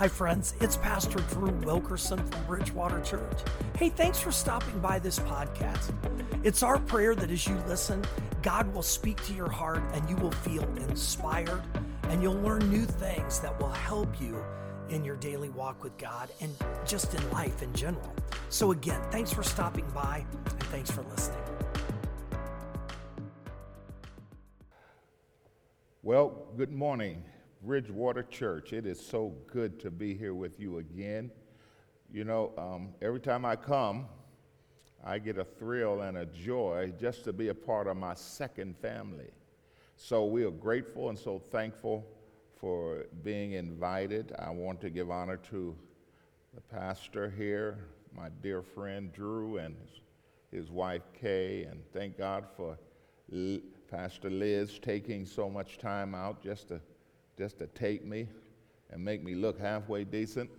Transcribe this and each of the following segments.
Hi, friends. It's Pastor Drew Wilkerson from Bridgewater Church. Hey, thanks for stopping by this podcast. It's our prayer that as you listen, God will speak to your heart and you will feel inspired and you'll learn new things that will help you in your daily walk with God and just in life in general. So, again, thanks for stopping by and thanks for listening. Well, good morning. Bridgewater Church. It is so good to be here with you again. You know, um, every time I come, I get a thrill and a joy just to be a part of my second family. So we are grateful and so thankful for being invited. I want to give honor to the pastor here, my dear friend Drew, and his, wife Kay, and thank God for L- Pastor Liz taking so much time out just to just to take me and make me look halfway decent.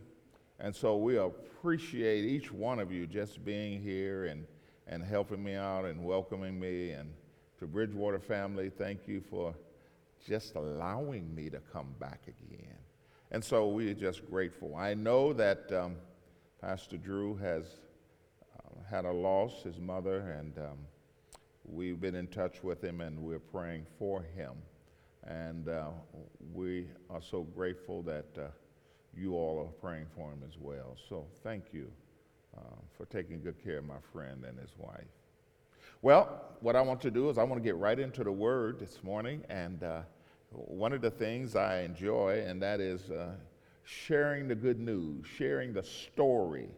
And so we appreciate each one of you just being here and, and helping me out and welcoming me. And to Bridgewater family, thank you for just allowing me to come back again. And so we are just grateful. I know that um, Pastor Drew has uh, had a loss, his mother, and um, we've been in touch with him and we're praying for him. And uh, we are so grateful that uh, you all are praying for him as well. So thank you uh, for taking good care of my friend and his wife. Well, what I want to do is I want to get right into the word this morning. And uh, one of the things I enjoy, and that is uh, sharing the good news, sharing the story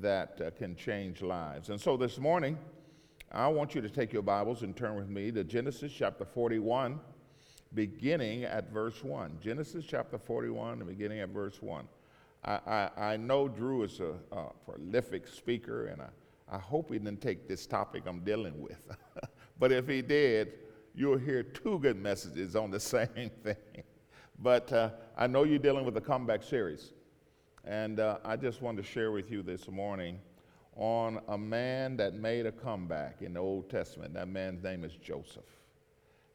that uh, can change lives. And so this morning, I want you to take your Bibles and turn with me to Genesis chapter 41 beginning at verse 1. Genesis chapter 41, beginning at verse 1. I, I, I know Drew is a, a, prolific speaker, and I, I hope he didn't take this topic I'm dealing with. but if he did, you'll hear two good messages on the same thing. but uh, I know you're dealing with the comeback series. And uh, I just wanted to share with you this morning on a man that made a comeback in the Old Testament. That man's name is Joseph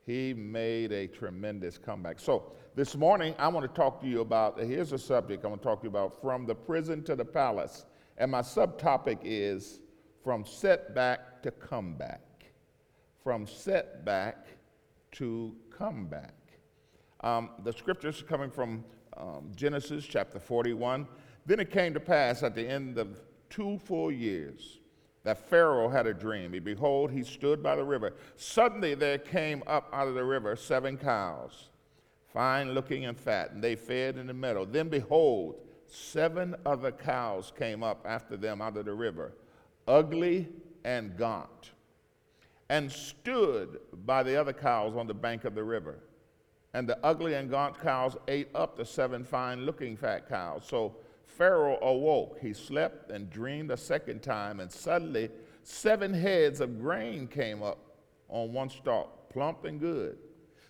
he made a tremendous comeback. So, this morning, I want to talk to you about here's a subject I want to talk to you about from the prison to the palace. And my subtopic is from setback to comeback. From setback to comeback. Um, the scriptures are coming from um, Genesis chapter 41. Then it came to pass at the end of two full years that Pharaoh had a dream. And behold, he stood by the river. Suddenly there came up out of the river seven cows, fine looking and fat, and they fed in the meadow. Then behold, seven other cows came up after them out of the river, ugly and gaunt, and stood by the other cows on the bank of the river. And the ugly and gaunt cows ate up the seven fine looking fat cows. So Pharaoh awoke. He slept and dreamed a second time, and suddenly seven heads of grain came up on one stalk, plump and good.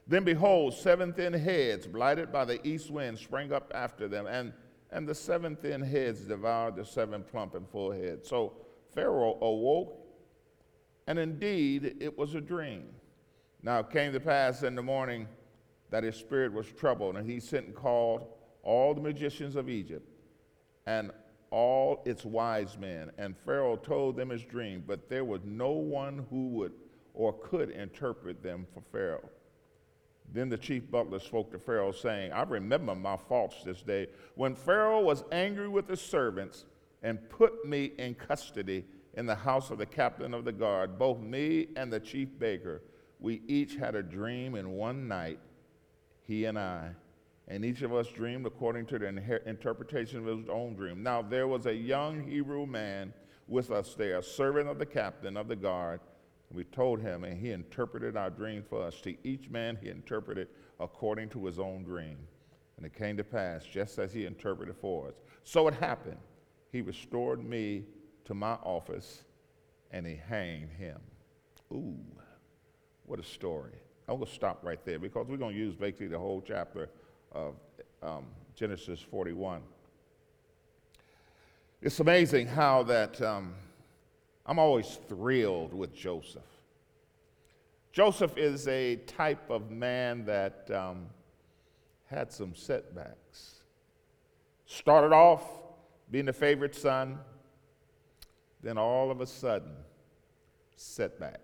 Then behold, seven thin heads, blighted by the east wind, sprang up after them, and, and the seven thin heads devoured the seven plump and full heads. So Pharaoh awoke, and indeed it was a dream. Now it came to pass in the morning that his spirit was troubled, and he sent and called all the magicians of Egypt and all its wise men. And Pharaoh told them his dream, but there was no one who would or could interpret them for Pharaoh. Then the chief butler spoke to Pharaoh, saying, I remember my faults this day, when Pharaoh was angry with his servants and put me in custody in the house of the captain of the guard, both me and the chief baker. We each had a dream in one night, he and I and each of us dreamed according to the interpretation of his own dream. Now there was a young Hebrew man with us there, a servant of the captain of the guard. We told him, and he interpreted our dream for us. To each man he interpreted according to his own dream. And it came to pass, just as he interpreted for us. So it happened. He restored me to my office, and he hanged him. Ooh, what a story. I'm going to stop right there because we're going to use basically the whole chapter of um, Genesis 41. It's amazing how that um, I'm always thrilled with Joseph. Joseph is a type of man that um, had some setbacks. Started off being the favorite son, then all of a sudden, setback.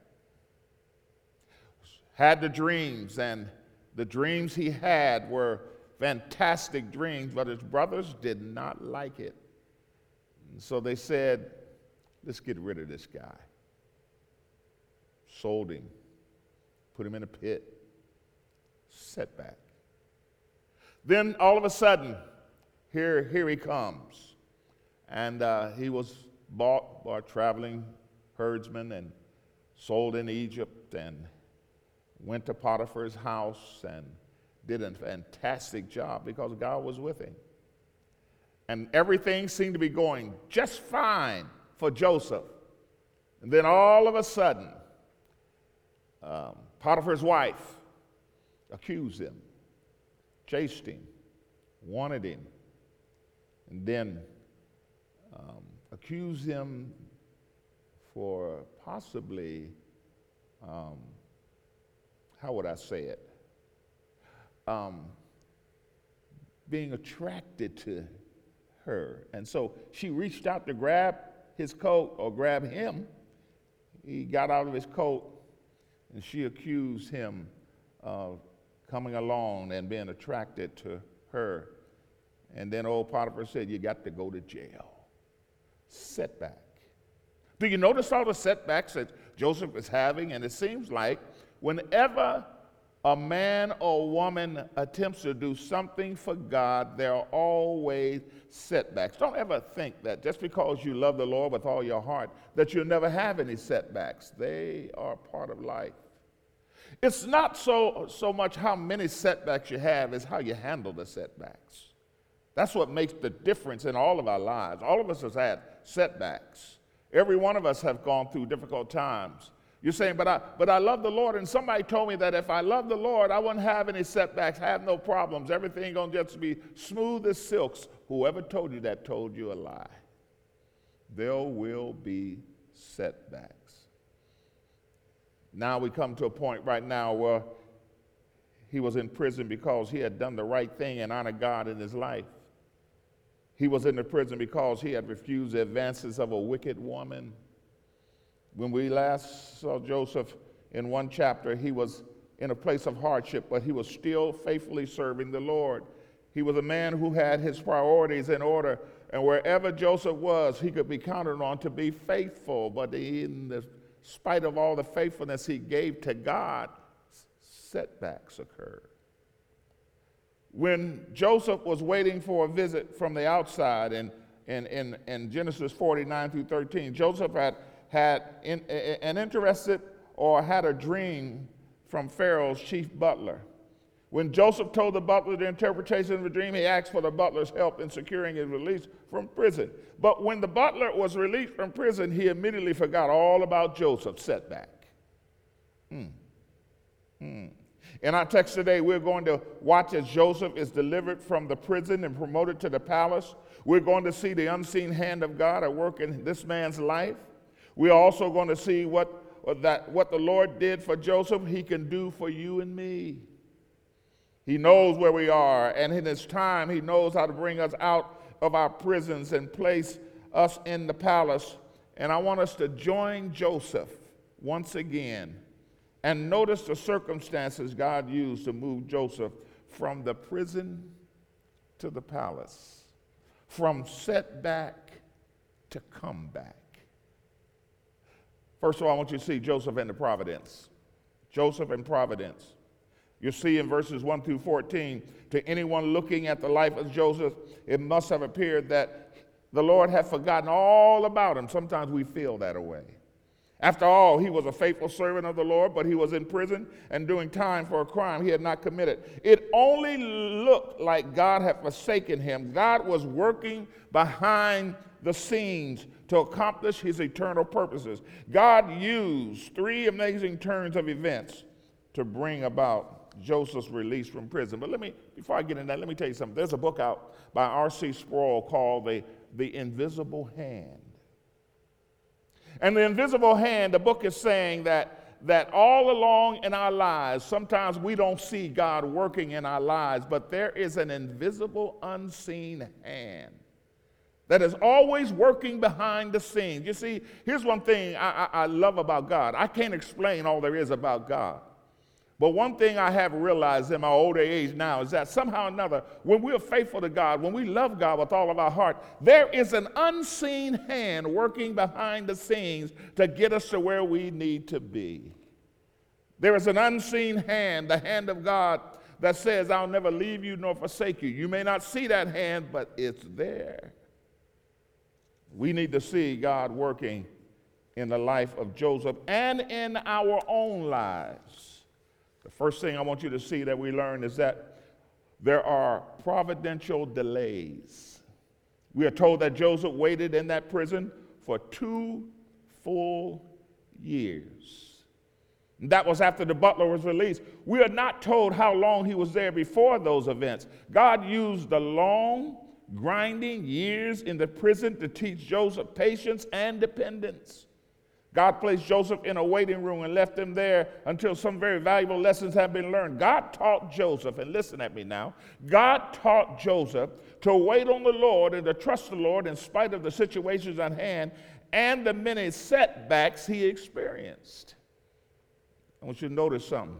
Had the dreams, and the dreams he had were fantastic dreams, but his brothers did not like it. And so they said, let's get rid of this guy. Sold him, put him in a pit. Setback. Then all of a sudden, here, here he comes. And uh, he was bought by a traveling herdsman and sold in Egypt and went to Potiphar's house and did a fantastic job because God was with him. And everything seemed to be going just fine for Joseph. And then all of a sudden, um, Potiphar's wife accused him, chased him, wanted him, and then um, accused him for possibly, um, how would I say it? Um, being attracted to her. And so she reached out to grab his coat or grab him. He got out of his coat and she accused him of coming along and being attracted to her. And then old Potiphar said, You got to go to jail. Setback. Do you notice all the setbacks that Joseph is having? And it seems like whenever a man or woman attempts to do something for God, there are always setbacks. Don't ever think that just because you love the Lord with all your heart, that you'll never have any setbacks. They are part of life. It's not so, so much how many setbacks you have, it's how you handle the setbacks. That's what makes the difference in all of our lives. All of us has had setbacks. Every one of us have gone through difficult times. You're saying, but I, but I love the Lord, and somebody told me that if I love the Lord, I wouldn't have any setbacks, have no problems. Everything gonna just be smooth as silks. Whoever told you that told you a lie. There will be setbacks. Now we come to a point right now where he was in prison because he had done the right thing and honored God in his life. He was in the prison because he had refused the advances of a wicked woman. When we last saw Joseph in one chapter, he was in a place of hardship, but he was still faithfully serving the Lord. He was a man who had his priorities in order, and wherever Joseph was, he could be counted on to be faithful. But in the spite of all the faithfulness he gave to God, setbacks occurred. When Joseph was waiting for a visit from the outside in, in, in, in Genesis 49 through 13, Joseph had had in, an interested or had a dream from Pharaoh's chief butler. When Joseph told the butler the interpretation of the dream, he asked for the butler's help in securing his release from prison. But when the butler was released from prison, he immediately forgot all about Joseph's setback. Hmm. Hmm. In our text today, we're going to watch as Joseph is delivered from the prison and promoted to the palace. We're going to see the unseen hand of God at work in this man's life. We're also going to see what, that, what the Lord did for Joseph, he can do for you and me. He knows where we are, and in his time, he knows how to bring us out of our prisons and place us in the palace. And I want us to join Joseph once again and notice the circumstances God used to move Joseph from the prison to the palace, from setback to comeback. First of all, I want you to see Joseph and the providence. Joseph and providence. You see in verses 1 through 14, to anyone looking at the life of Joseph, it must have appeared that the Lord had forgotten all about him. Sometimes we feel that way. After all, he was a faithful servant of the Lord, but he was in prison and doing time for a crime he had not committed. It only looked like God had forsaken him. God was working behind the scenes to accomplish his eternal purposes. God used three amazing turns of events to bring about Joseph's release from prison. But let me, before I get into that, let me tell you something. There's a book out by R.C. Sproul called the, the Invisible Hand. And the invisible hand, the book is saying that that all along in our lives, sometimes we don't see God working in our lives, but there is an invisible, unseen hand that is always working behind the scenes. You see, here's one thing I, I, I, love about God I can't explain all there is about God. But one thing I have realized in my older age now is that somehow or another, when we are faithful to God, when we love God with all of our heart, there is an unseen hand working behind the scenes to get us to where we need to be. There is an unseen hand, the hand of God, that says, I'll never leave you nor forsake you. You may not see that hand, but it's there. We need to see God working in the life of Joseph and in our own lives. The first thing I want you to see that we learn is that there are providential delays. We are told that Joseph waited in that prison for two full years. That was after the butler was released. We are not told how long he was there before those events. God used the long, grinding years in the prison to teach Joseph patience and dependence. God placed Joseph in a waiting room and left him there until some very valuable lessons had been learned. God taught Joseph, and listen at me now, God taught Joseph to wait on the Lord and to trust the Lord in spite of the situations at hand and the many setbacks he experienced. I want you to notice something.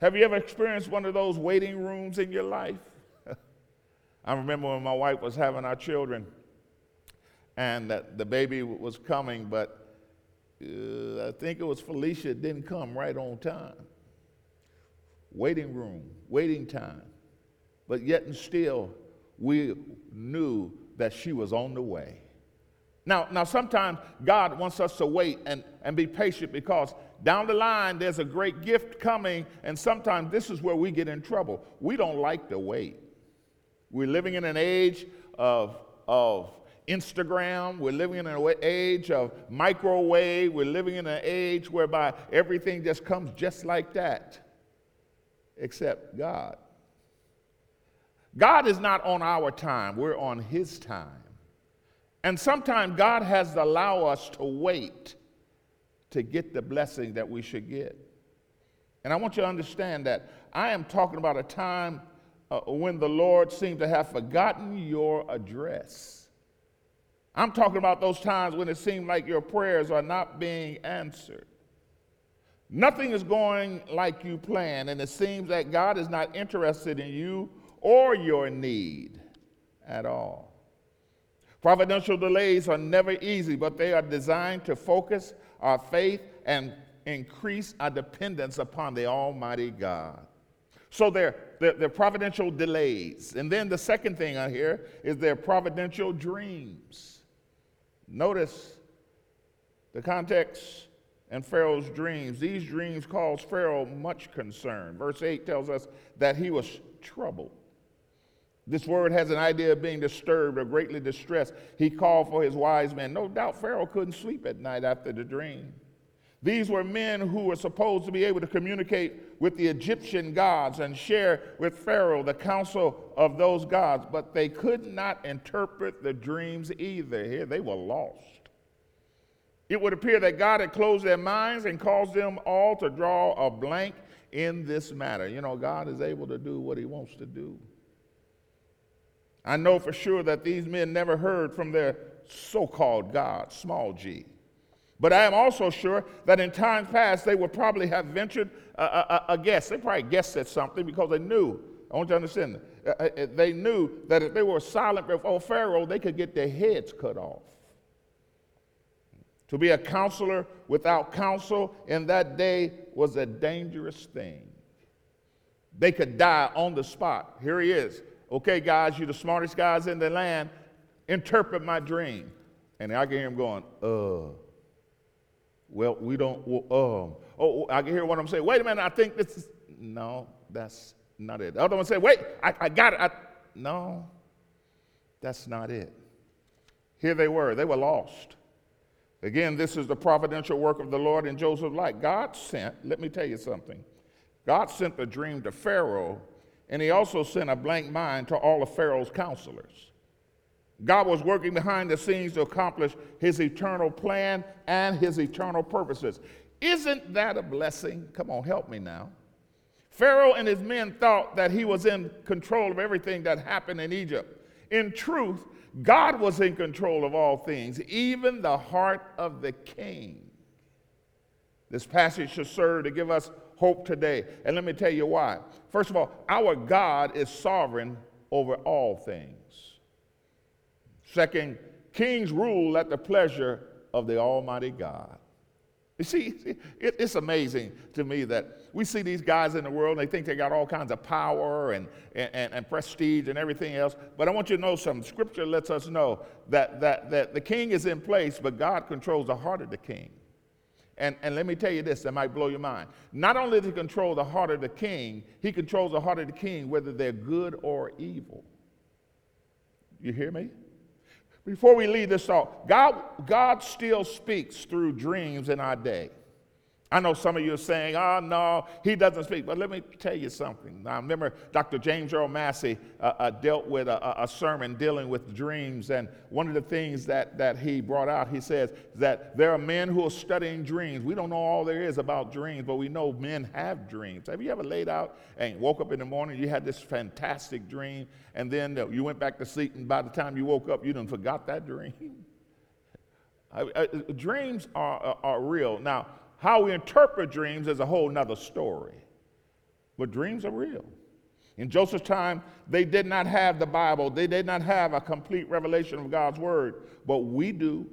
Have you ever experienced one of those waiting rooms in your life? I remember when my wife was having our children and that the baby was coming, but uh, I think it was Felicia didn't come right on time. Waiting room, waiting time. But yet and still, we knew that she was on the way. Now, now sometimes God wants us to wait and, and be patient because down the line there's a great gift coming, and sometimes this is where we get in trouble. We don't like to wait. We're living in an age of, of Instagram. We're living in an age of microwave. We're living in an age whereby everything just comes just like that, except God. God is not on our time, we're on His time. And sometimes God has to allow us to wait to get the blessing that we should get. And I want you to understand that I am talking about a time uh, when the Lord seemed to have forgotten your address. I'm talking about those times when it seemed like your prayers are not being answered. Nothing is going like you planned, and it seems that God is not interested in you or your need at all. Providential delays are never easy, but they are designed to focus our faith and increase our dependence upon the Almighty God. So they're, they're, providential delays. And then the second thing I hear is their providential dreams. Notice the context and Pharaoh's dreams. These dreams caused Pharaoh much concern. Verse 8 tells us that he was troubled. This word has an idea of being disturbed or greatly distressed. He called for his wise men. No doubt Pharaoh couldn't sleep at night after the dream. These were men who were supposed to be able to communicate with the Egyptian gods and share with Pharaoh the counsel of those gods, but they could not interpret the dreams either. Here they were lost. It would appear that God had closed their minds and caused them all to draw a blank in this matter. You know, God is able to do what he wants to do. I know for sure that these men never heard from their so called God, small g. But I am also sure that in times past they would probably have ventured a, a, a guess. They probably guessed at something because they knew. I want you to understand. Uh, uh, uh, they knew that if they were silent before Pharaoh, they could get their heads cut off. To be a counselor without counsel in that day was a dangerous thing. They could die on the spot. Here he is. Okay, guys, you're the smartest guys in the land. Interpret my dream. And I can hear him going, uh. Well, we don't, um, oh, oh, I can hear what I'm saying. Wait a minute, I think this is, no, that's not it. The other one say, wait, I, I got it. I, no, that's not it. Here they were, they were lost. Again, this is the providential work of the Lord in Joseph's life. God sent, let me tell you something. God sent the dream to Pharaoh, and he also sent a blank mind to all of Pharaoh's counselors. God was working behind the scenes to accomplish his eternal plan and his eternal purposes. Isn't that a blessing? Come on, help me now. Pharaoh and his men thought that he was in control of everything that happened in Egypt. In truth, God was in control of all things, even the heart of the king. This passage should serve to give us hope today. And let me tell you why. First of all, our God is sovereign over all things. Second, kings rule at the pleasure of the Almighty God. You see, it, it's amazing to me that we see these guys in the world and they think they got all kinds of power and, and, and prestige and everything else. But I want you to know something. Scripture lets us know that, that, that the king is in place, but God controls the heart of the king. And, and let me tell you this, that might blow your mind. Not only does he control the heart of the king, he controls the heart of the king whether they're good or evil. You hear me? Before we leave this off, God, God still speaks through dreams in our day. I know some of you are saying, oh, no, he doesn't speak. But let me tell you something. Now, remember, Dr. James Earl Massey uh, uh, dealt with a, a, sermon dealing with dreams. And one of the things that, that he brought out, he says that there are men who are studying dreams. We don't know all there is about dreams, but we know men have dreams. Have you ever laid out and woke up in the morning, you had this fantastic dream, and then you went back to sleep, and by the time you woke up, you done forgot that dream? dreams are, are, are real. Now, how we interpret dreams is a whole nother story. But dreams are real. In Joseph's time, they did not have the Bible, they did not have a complete revelation of God's word, but we do.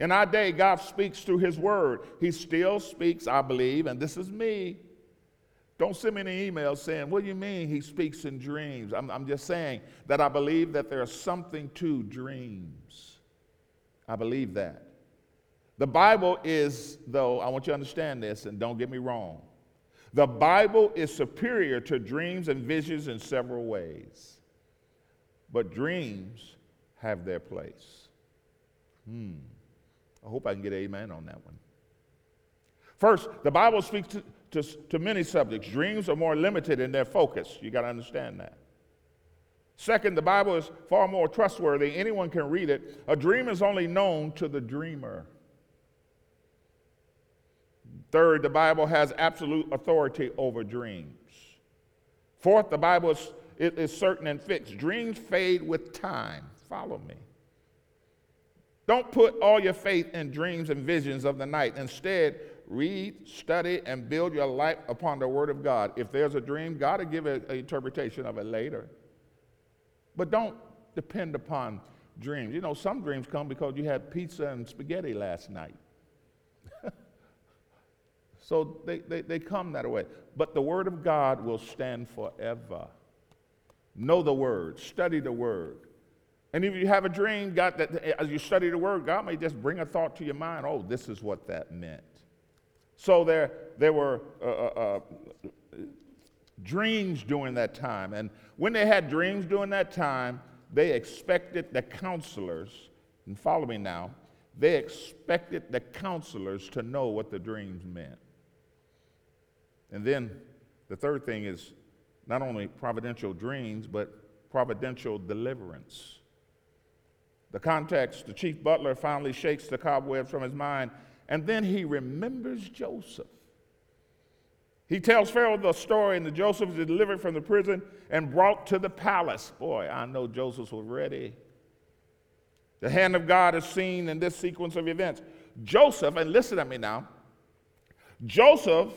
In our day, God speaks through his word. He still speaks, I believe, and this is me. Don't send me any emails saying, What do you mean he speaks in dreams? I'm, I'm just saying that I believe that there's something to dreams. I believe that. The Bible is, though, I want you to understand this and don't get me wrong. The Bible is superior to dreams and visions in several ways. But dreams have their place. Hmm. I hope I can get amen on that one. First, the Bible speaks to, to, to many subjects. Dreams are more limited in their focus. You got to understand that. Second, the Bible is far more trustworthy. Anyone can read it. A dream is only known to the dreamer. Third, the Bible has absolute authority over dreams. Fourth, the Bible is, it is certain and fixed. Dreams fade with time. Follow me. Don't put all your faith in dreams and visions of the night. Instead, read, study, and build your life upon the Word of God. If there's a dream, God will give an interpretation of it later. But don't depend upon dreams. You know, some dreams come because you had pizza and spaghetti last night. So they, they, they come that way. But the Word of God will stand forever. Know the Word, study the Word. And if you have a dream, God, that as you study the Word, God may just bring a thought to your mind. Oh, this is what that meant. So there, there were uh, uh, uh, dreams during that time. And when they had dreams during that time, they expected the counselors, and follow me now, they expected the counselors to know what the dreams meant. And then the third thing is not only providential dreams, but providential deliverance. The context the chief butler finally shakes the cobwebs from his mind, and then he remembers Joseph. He tells Pharaoh the story, and the Joseph is delivered from the prison and brought to the palace. Boy, I know Joseph was ready. The hand of God is seen in this sequence of events. Joseph, and listen to me now, Joseph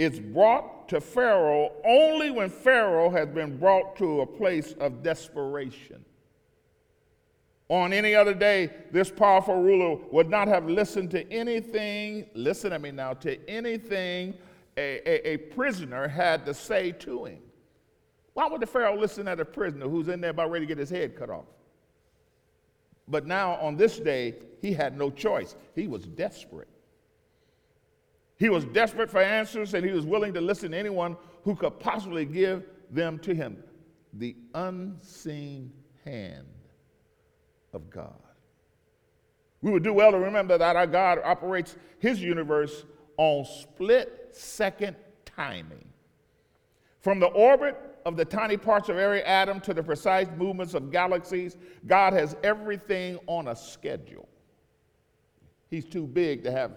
is brought to Pharaoh only when Pharaoh has been brought to a place of desperation. On any other day, this powerful ruler would not have listened to anything, listen to me now, to anything a, a, a prisoner had to say to him. Why would the Pharaoh listen to a prisoner who's in there about ready to get his head cut off? But now, on this day, he had no choice. He was desperate. He was desperate for answers and he was willing to listen to anyone who could possibly give them to him. The unseen hand of God. We would do well to remember that our God operates his universe on split second timing. From the orbit of the tiny parts of every atom to the precise movements of galaxies, God has everything on a schedule. He's too big to have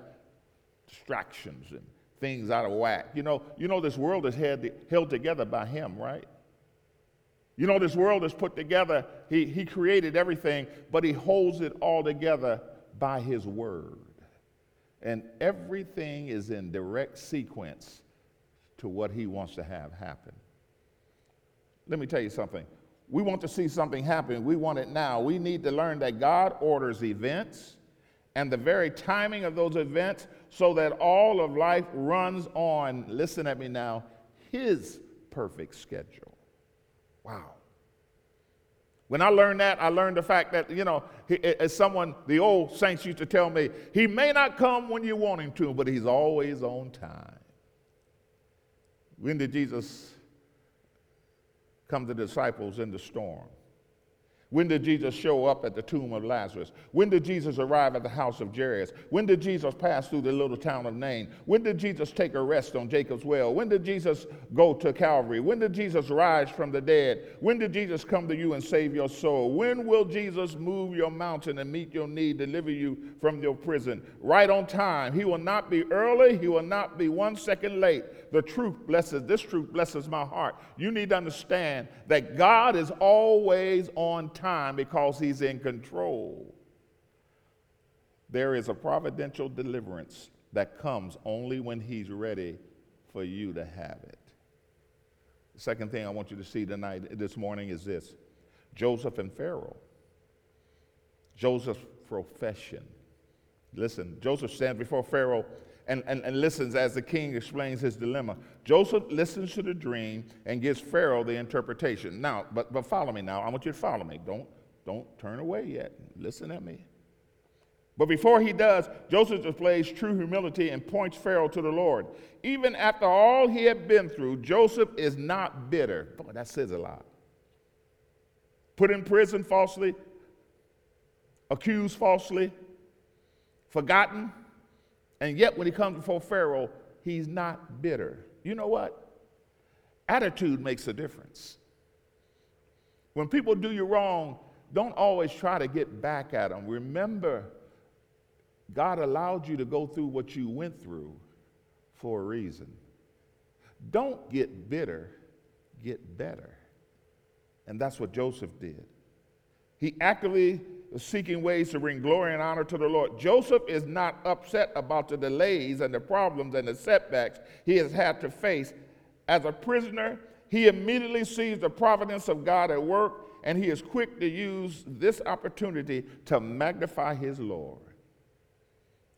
distractions and things out of whack. You know, you know this world is held, held together by him, right? You know, this world is put together. He, he created everything, but he holds it all together by his word. And everything is in direct sequence to what he wants to have happen. Let me tell you something. We want to see something happen. We want it now. We need to learn that God orders events and the very timing of those events so that all of life runs on, listen at me now, his perfect schedule. Wow. When I learned that, I learned the fact that, you know, as someone, the old saints used to tell me, he may not come when you want him to, but he's always on time. When did Jesus come to the disciples in the storm? When did Jesus show up at the tomb of Lazarus? When did Jesus arrive at the house of Jairus? When did Jesus pass through the little town of Nain? When did Jesus take a rest on Jacob's well? When did Jesus go to Calvary? When did Jesus rise from the dead? When did Jesus come to you and save your soul? When will Jesus move your mountain and meet your need, deliver you from your prison? Right on time. He will not be early, he will not be one second late. The truth blesses, this truth blesses my heart. You need to understand that God is always on time because He's in control. There is a providential deliverance that comes only when He's ready for you to have it. The second thing I want you to see tonight, this morning, is this Joseph and Pharaoh. Joseph's profession. Listen, Joseph stands before Pharaoh and, and, and listens as the king explains his dilemma. Joseph listens to the dream and gives Pharaoh the interpretation. Now, but, but follow me now. I want you to follow me. Don't, don't turn away yet. Listen at me. But before he does, Joseph displays true humility and points Pharaoh to the Lord. Even after all he had been through, Joseph is not bitter. Boy, that says a lot. Put in prison falsely, accused falsely, forgotten and yet, when he comes before Pharaoh, he's not bitter. You know what? Attitude makes a difference. When people do you wrong, don't always try to get back at them. Remember, God allowed you to go through what you went through for a reason. Don't get bitter, get better. And that's what Joseph did. He actively seeking ways to bring glory and honor to the Lord. Joseph is not upset about the delays and the problems and the setbacks he has had to face. As a prisoner, he immediately sees the providence of God at work, and he is quick to use this opportunity to magnify his Lord.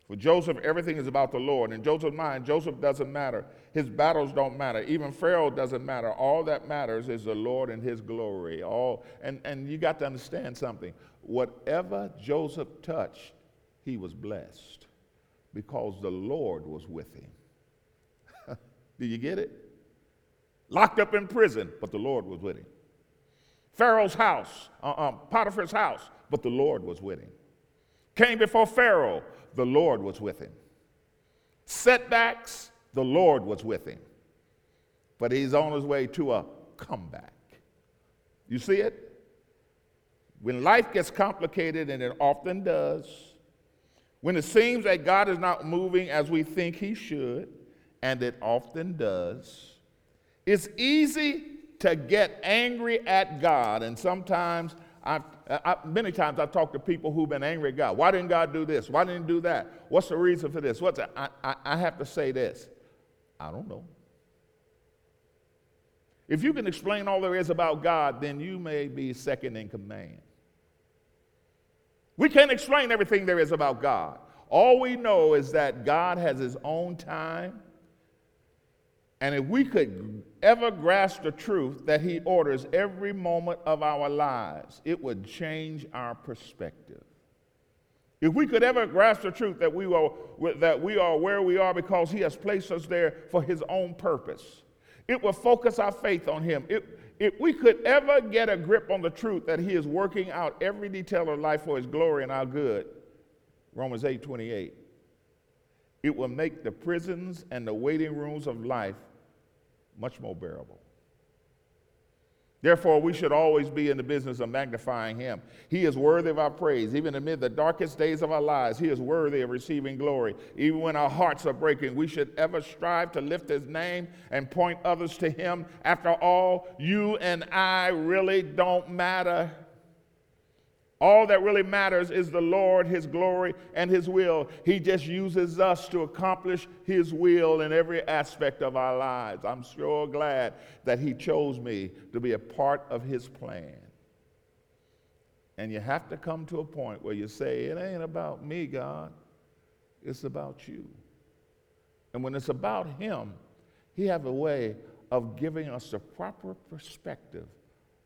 For Joseph, everything is about the Lord. In Joseph's mind, Joseph doesn't matter. His battles don't matter. Even Pharaoh doesn't matter. All that matters is the Lord and his glory. All and, and you got to understand something. Whatever Joseph touched, he was blessed because the Lord was with him. Do you get it? Locked up in prison, but the Lord was with him. Pharaoh's house, uh, um, Potiphar's house, but the Lord was with him. Came before Pharaoh, the Lord was with him. Setbacks, the Lord was with him. But he's on his way to a comeback. You see it? When life gets complicated, and it often does, when it seems that God is not moving as we think he should, and it often does, it's easy to get angry at God. And sometimes, I've, I, many times I've talked to people who've been angry at God. Why didn't God do this? Why didn't He do that? What's the reason for this? What's I, I, I have to say this. I don't know. If you can explain all there is about God, then you may be second in command. We can't explain everything there is about God. All we know is that God has his own time. And if we could ever grasp the truth that he orders every moment of our lives, it would change our perspective. If we could ever grasp the truth that we are, that we are where we are because he has placed us there for his own purpose, it would focus our faith on him. It, if we could ever get a grip on the truth that he is working out every detail of life for his glory and our good, Romans 8 28, it will make the prisons and the waiting rooms of life much more bearable. Therefore, we should always be in the business of magnifying him. He is worthy of our praise. Even amid the darkest days of our lives, he is worthy of receiving glory. Even when our hearts are breaking, we should ever strive to lift his name and point others to him. After all, you and I really don't matter. All that really matters is the Lord, His glory, and His will. He just uses us to accomplish His will in every aspect of our lives. I'm sure glad that He chose me to be a part of His plan. And you have to come to a point where you say, It ain't about me, God, it's about you. And when it's about Him, He has a way of giving us a proper perspective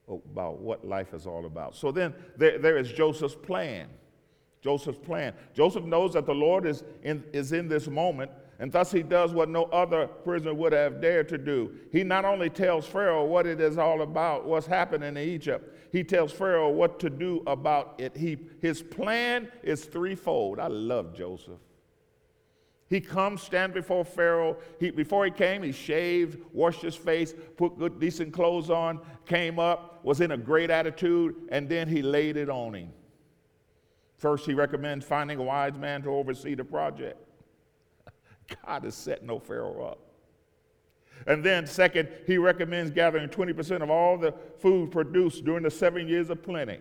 about what life is all about. So then there, there is Joseph's plan. Joseph's plan. Joseph knows that the Lord is in, is in this moment, and thus he does what no other prisoner would have dared to do. He not only tells Pharaoh what it is all about, what's happening in Egypt, he tells Pharaoh what to do about it. He, his plan is threefold. I love Joseph. He comes, stand before Pharaoh. He, before he came, he shaved, washed his face, put good, decent clothes on, came up, was in a great attitude, and then he laid it on him. First, he recommends finding a wise man to oversee the project. God is setting no Pharaoh up. And then, second, he recommends gathering 20% of all the food produced during the seven years of plenty.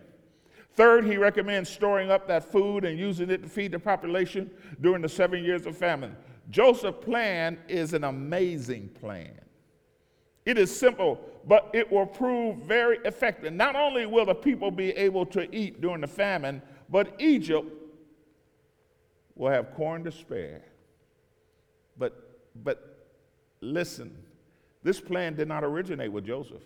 Third, he recommends storing up that food and using it to feed the population during the seven years of famine. Joseph's plan is an amazing plan. It is simple, but it will prove very effective. Not only will the people be able to eat during the famine, but Egypt will have corn to spare. But, but listen, this plan did not originate with Joseph.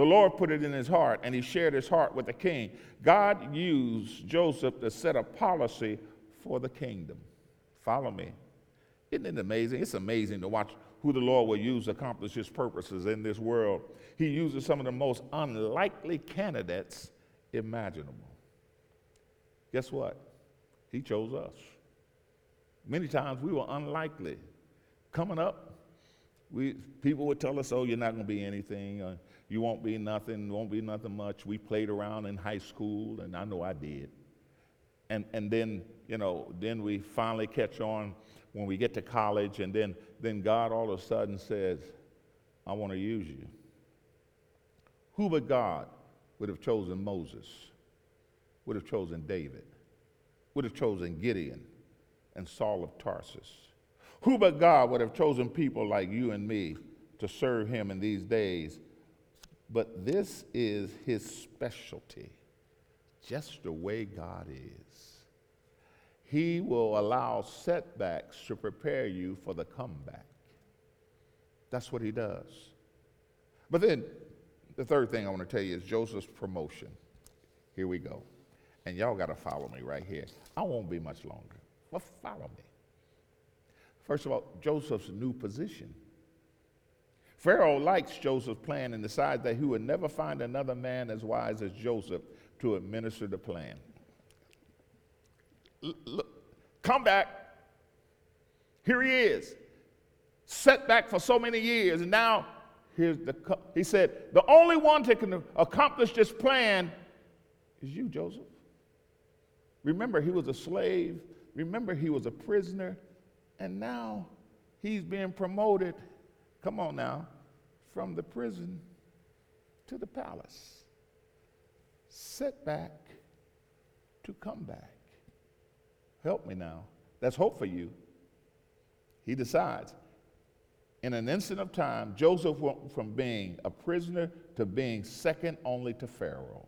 The Lord put it in his heart, and he shared his heart with the king. God used Joseph to set a policy for the kingdom. Follow me. Isn't it amazing? It's amazing to watch who the Lord will use to accomplish his purposes in this world. He uses some of the most unlikely candidates imaginable. Guess what? He chose us. Many times we were unlikely. Coming up, we, people would tell us, oh, you're not going to be anything. Uh, you won't be nothing, won't be nothing much. We played around in high school, and I know I did. And, and then, you know, then we finally catch on when we get to college, and then, then God all of a sudden says, I want to use you. Who but God would have chosen Moses, would have chosen David, would have chosen Gideon and Saul of Tarsus? Who but God would have chosen people like you and me to serve him in these days but this is his specialty, just the way God is. He will allow setbacks to prepare you for the comeback. That's what he does. But then the third thing I want to tell you is Joseph's promotion. Here we go. And y'all got to follow me right here. I won't be much longer, but follow me. First of all, Joseph's new position. Pharaoh likes Joseph's plan and decides that he would never find another man as wise as Joseph to administer the plan. L- look, come back. Here he is, set back for so many years, and now here's the. He said, "The only one that can accomplish this plan is you, Joseph." Remember, he was a slave. Remember, he was a prisoner, and now he's being promoted Come on now. From the prison to the palace. Setback to come back. Help me now. That's hope for you. He decides. In an instant of time, Joseph went from being a prisoner to being second only to Pharaoh.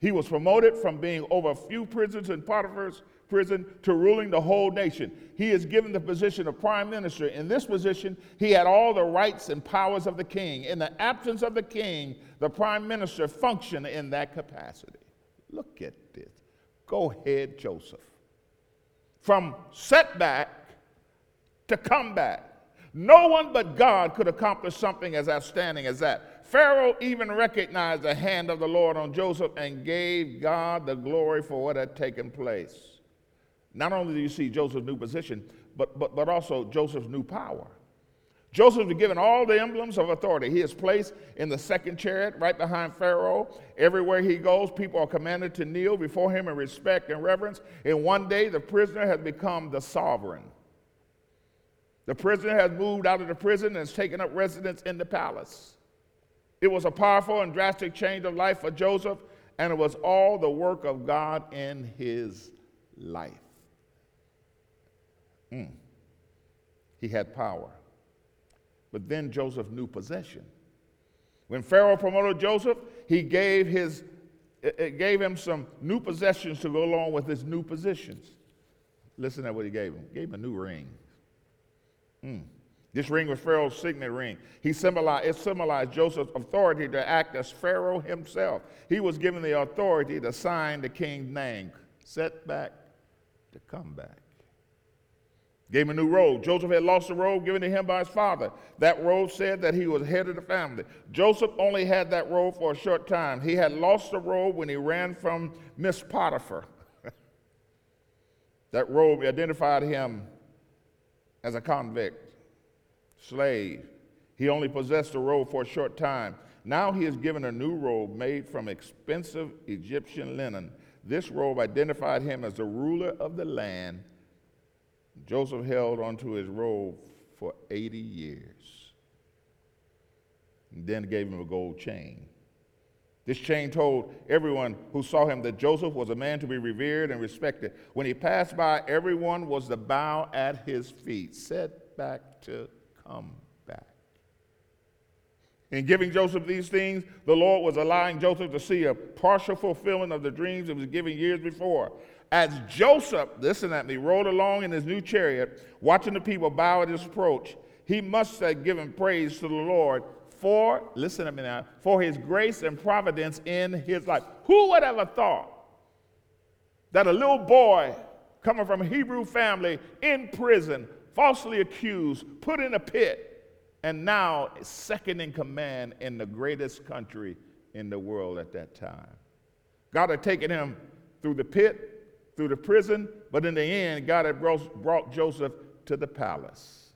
He was promoted from being over a few prisons in Potiphar's prison to ruling the whole nation. He is given the position of prime minister. In this position, he had all the rights and powers of the king. In the absence of the king, the prime minister functioned in that capacity. Look at this. Go ahead, Joseph. From setback to comeback. No one but God could accomplish something as outstanding as that. Pharaoh even recognized the hand of the Lord on Joseph and gave God the glory for what had taken place. Not only do you see Joseph's new position, but, but, but also Joseph's new power. Joseph is given all the emblems of authority. He is placed in the second chariot right behind Pharaoh. Everywhere he goes, people are commanded to kneel before him in respect and reverence. And one day, the prisoner has become the sovereign. The prisoner has moved out of the prison and has taken up residence in the palace. It was a powerful and drastic change of life for Joseph, and it was all the work of God in his life. Mm. He had power. But then Joseph knew possession. When Pharaoh promoted Joseph, he gave, his, it gave him some new possessions to go along with his new positions. Listen to what he gave him. He gave him a new ring. Mm. This ring was Pharaoh's signet ring. He symbolized, it symbolized Joseph's authority to act as Pharaoh himself. He was given the authority to sign the king's name. Set back to come back. Gave him a new robe. Joseph had lost the robe given to him by his father. That robe said that he was head of the family. Joseph only had that robe for a short time. He had lost the robe when he ran from Miss Potiphar. that robe identified him as a convict, slave. He only possessed the robe for a short time. Now he is given a new robe made from expensive Egyptian linen. This robe identified him as the ruler of the land Joseph held onto his robe for 80 years and then gave him a gold chain. This chain told everyone who saw him that Joseph was a man to be revered and respected. When he passed by, everyone was to bow at his feet, set back to come back. In giving Joseph these things, the Lord was allowing Joseph to see a partial fulfillment of the dreams he was given years before. As Joseph, listen at me, rode along in his new chariot, watching the people bow at his approach, he must have given praise to the Lord for, listen to me now, for his grace and providence in his life. Who would ever thought that a little boy coming from a Hebrew family in prison, falsely accused, put in a pit, and now second in command in the greatest country in the world at that time? God had taken him through the pit, through the prison, but in the end, God had brought Joseph to the palace.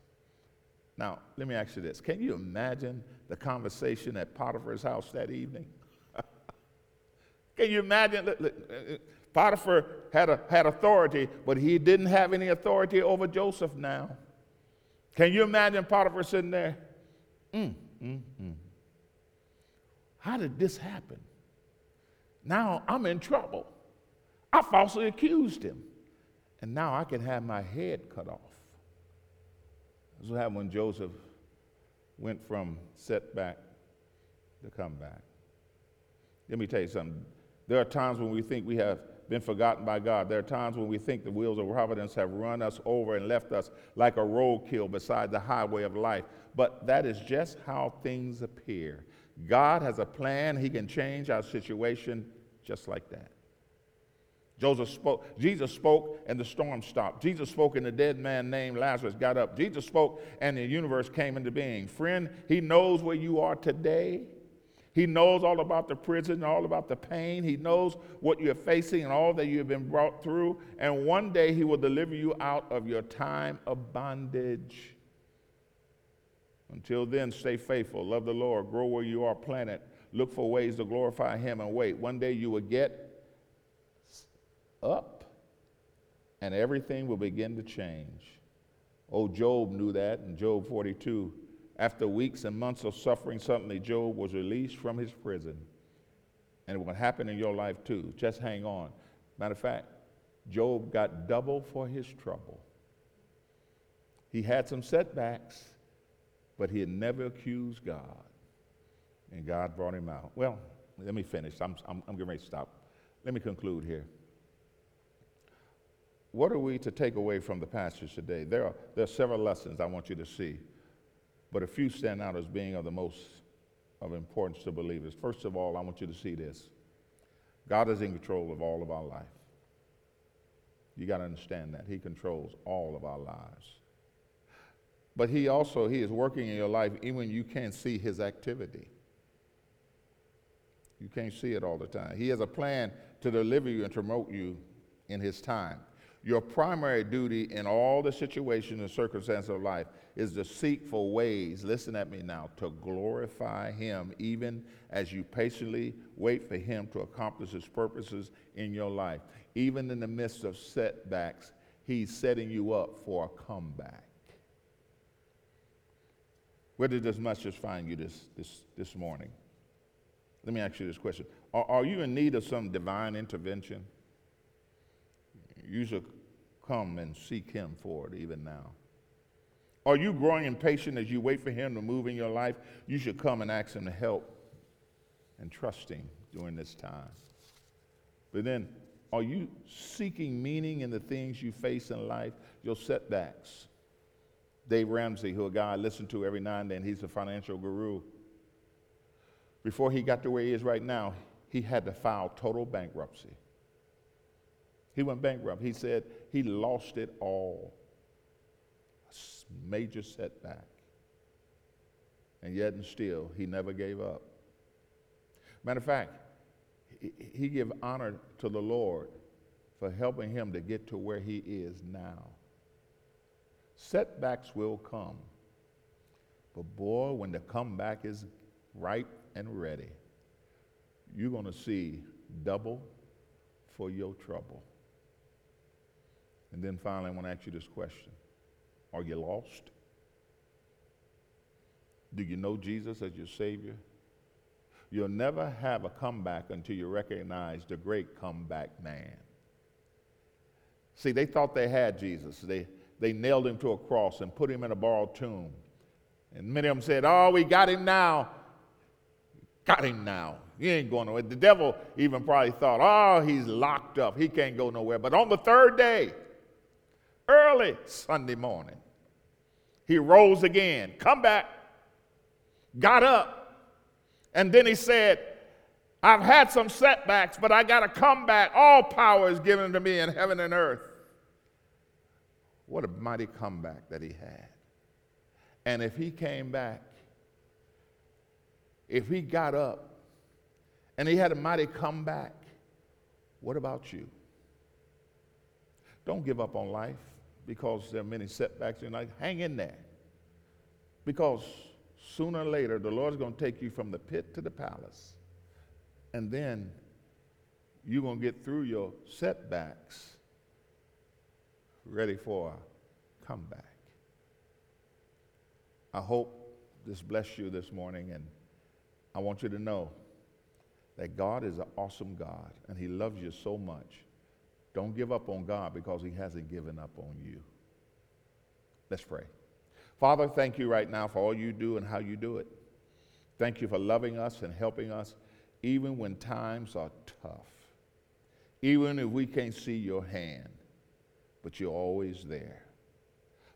Now, let me ask you this can you imagine the conversation at Potiphar's house that evening? can you imagine? Look, uh, Potiphar had, a, had authority, but he didn't have any authority over Joseph now. Can you imagine Potiphar sitting there? Mm, mm, mm. How did this happen? Now I'm in trouble. I falsely accused him. And now I can have my head cut off. That's what happened when Joseph went from setback to comeback. Let me tell you something. There are times when we think we have been forgotten by God. There are times when we think the wheels of providence have run us over and left us like a roadkill beside the highway of life. But that is just how things appear. God has a plan, He can change our situation just like that. Joseph spoke, Jesus spoke and the storm stopped. Jesus spoke and the dead man named Lazarus got up. Jesus spoke and the universe came into being. Friend, he knows where you are today. He knows all about the prison, and all about the pain. He knows what you're facing and all that you have been brought through. And one day he will deliver you out of your time of bondage. Until then, stay faithful, love the Lord, grow where you are planted, look for ways to glorify him, and wait. One day you will get up and everything will begin to change. Oh, Job knew that in Job 42. After weeks and months of suffering, suddenly Job was released from his prison. And it will happen in your life too. Just hang on. Matter of fact, Job got double for his trouble. He had some setbacks, but he had never accused God. And God brought him out. Well, let me finish. I'm, I'm, I'm getting ready to stop. Let me conclude here what are we to take away from the passage today? There are, there are several lessons I want you to see, but a few stand out as being of the most of importance to believers. First of all, I want you to see this. God is in control of all of our life. You got to understand that. He controls all of our lives. But he also, he is working in your life even when you can't see his activity. You can't see it all the time. He has a plan to deliver you and promote you in his time. Your primary duty in all the situations and circumstances of life is to seek for ways, listen at me now, to glorify Him, even as you patiently wait for Him to accomplish His purposes in your life. Even in the midst of setbacks, He's setting you up for a comeback. Where did this message find you this, this, this morning? Let me ask you this question Are, are you in need of some divine intervention? You should come and seek Him for it even now. Are you growing impatient as you wait for Him to move in your life? You should come and ask Him to help and trust Him during this time. But then, are you seeking meaning in the things you face in life, your setbacks? Dave Ramsey, who a guy I listen to every now and then, he's a financial guru. Before he got to where he is right now, he had to file total bankruptcy. He went bankrupt. He said he lost it all. A major setback. And yet and still, he never gave up. Matter of fact, he, he gave honor to the Lord for helping him to get to where he is now. Setbacks will come. But boy, when the comeback is ripe and ready, you're going to see double for your trouble. And then finally, I want to ask you this question Are you lost? Do you know Jesus as your Savior? You'll never have a comeback until you recognize the great comeback man. See, they thought they had Jesus. They, they nailed him to a cross and put him in a borrowed tomb. And many of them said, Oh, we got him now. Got him now. He ain't going nowhere. The devil even probably thought, Oh, he's locked up. He can't go nowhere. But on the third day, early Sunday morning. He rose again, come back, got up, and then he said, I've had some setbacks, but I got to come back. All power is given to me in heaven and earth. What a mighty comeback that he had. And if he came back, if he got up and he had a mighty comeback, what about you? Don't give up on life because there are many setbacks in life, hang in there. Because sooner or later, the Lord's going to take you from the pit to the palace. And then you're going to get through your setbacks ready for a comeback. I hope this bless you this morning, and I want you to know that God is an awesome God, and He loves you so much don't give up on God because He hasn't given up on you. Let's pray. Father, thank you right now for all you do and how you do it. Thank you for loving us and helping us even when times are tough. Even if we can't see your hand, but you're always there.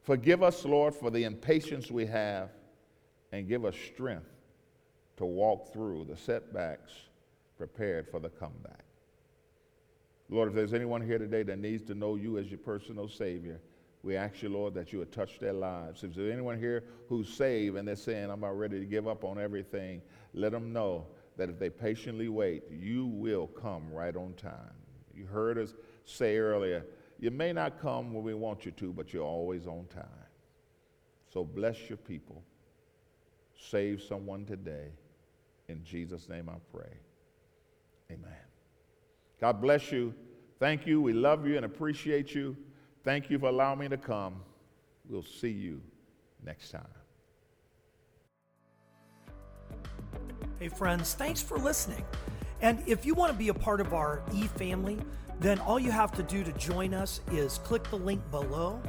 Forgive us, Lord, for the impatience we have and give us strength to walk through the setbacks prepared for the comeback. Lord, if there's anyone here today that needs to know you as your personal Savior, we ask you, Lord, that you would touch their lives. If there's anyone here who's saved and they're saying, I'm about ready to give up on everything, let them know that if they patiently wait, you will come right on time. You heard us say earlier, you may not come when we want you to, but you're always on time. So bless your people. Save someone today. In Jesus' name I pray. Amen. God bless you. Thank you. We love you and appreciate you. Thank you for allowing me to come. We'll see you next time. Hey, friends, thanks for listening. And if you want to be a part of our e family, then all you have to do to join us is click the link below,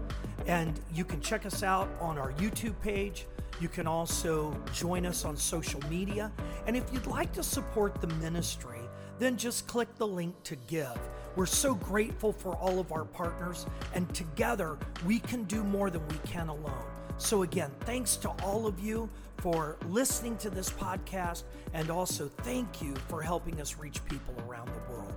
and you can check us out on our YouTube page. You can also join us on social media. And if you'd like to support the ministry, then just click the link to give. We're so grateful for all of our partners, and together we can do more than we can alone. So, again, thanks to all of you for listening to this podcast, and also thank you for helping us reach people around the world.